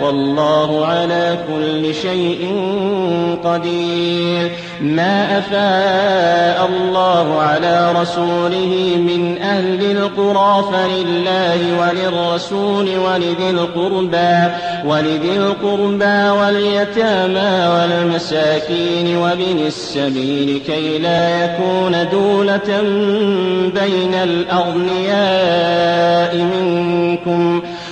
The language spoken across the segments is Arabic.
والله على كل شيء قدير. ما أفاء الله على رسوله من أهل القرى فلله وللرسول ولذي القربى ولذي القربى واليتامى والمساكين وابن السبيل كي لا يكون دولة بين الأغنياء منكم.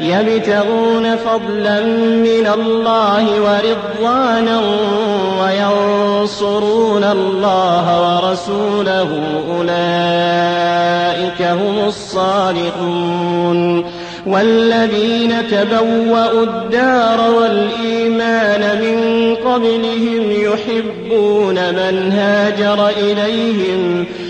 يبتغون فضلا من الله ورضوانا وينصرون الله ورسوله أولئك هم الصالحون والذين تبوأوا الدار والإيمان من قبلهم يحبون من هاجر إليهم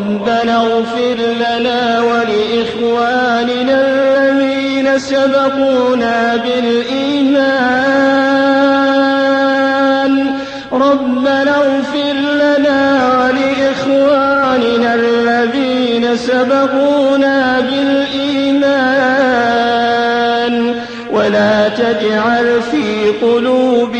ربنا اغفر لنا ولإخواننا الذين سبقونا بالإيمان ربنا اغفر لنا ولإخواننا الذين سبقونا بالإيمان ولا تجعل في قلوبنا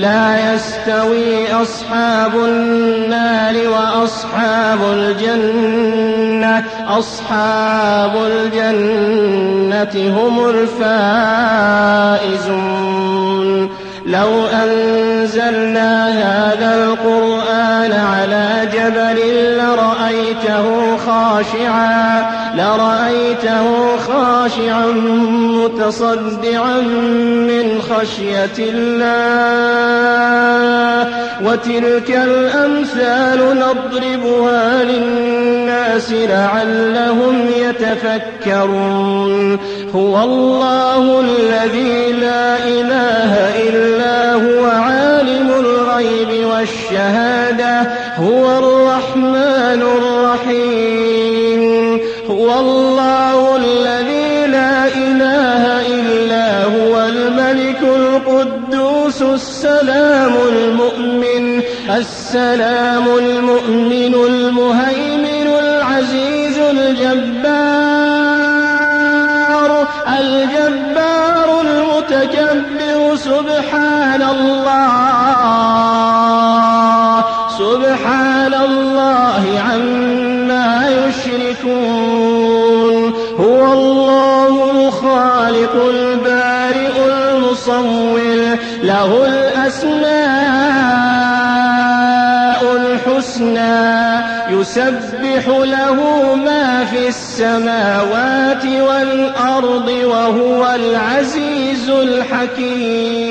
لا يستوي أصحاب النار وأصحاب الجنة. أصحاب الجنة هم الفائزون. لو أنزلنا هذا القرآن على جبل لرأيته خاشعا. لرأيته خاشعا متصدعا من خشية الله وتلك الأمثال نضربها للناس لعلهم يتفكرون. هو الله الذي لا إله إلا هو عالم الغيب والشهادة هو الرحمن الرحيم. هو الله الذي لا إله إلا هو الملك القدوس السلام المؤمن السلام المؤمن المهيمن العزيز الجبار الجبار المتكبر سبحان الله. المصور له الأسماء الحسنى يسبح له ما في السماوات والأرض وهو العزيز الحكيم.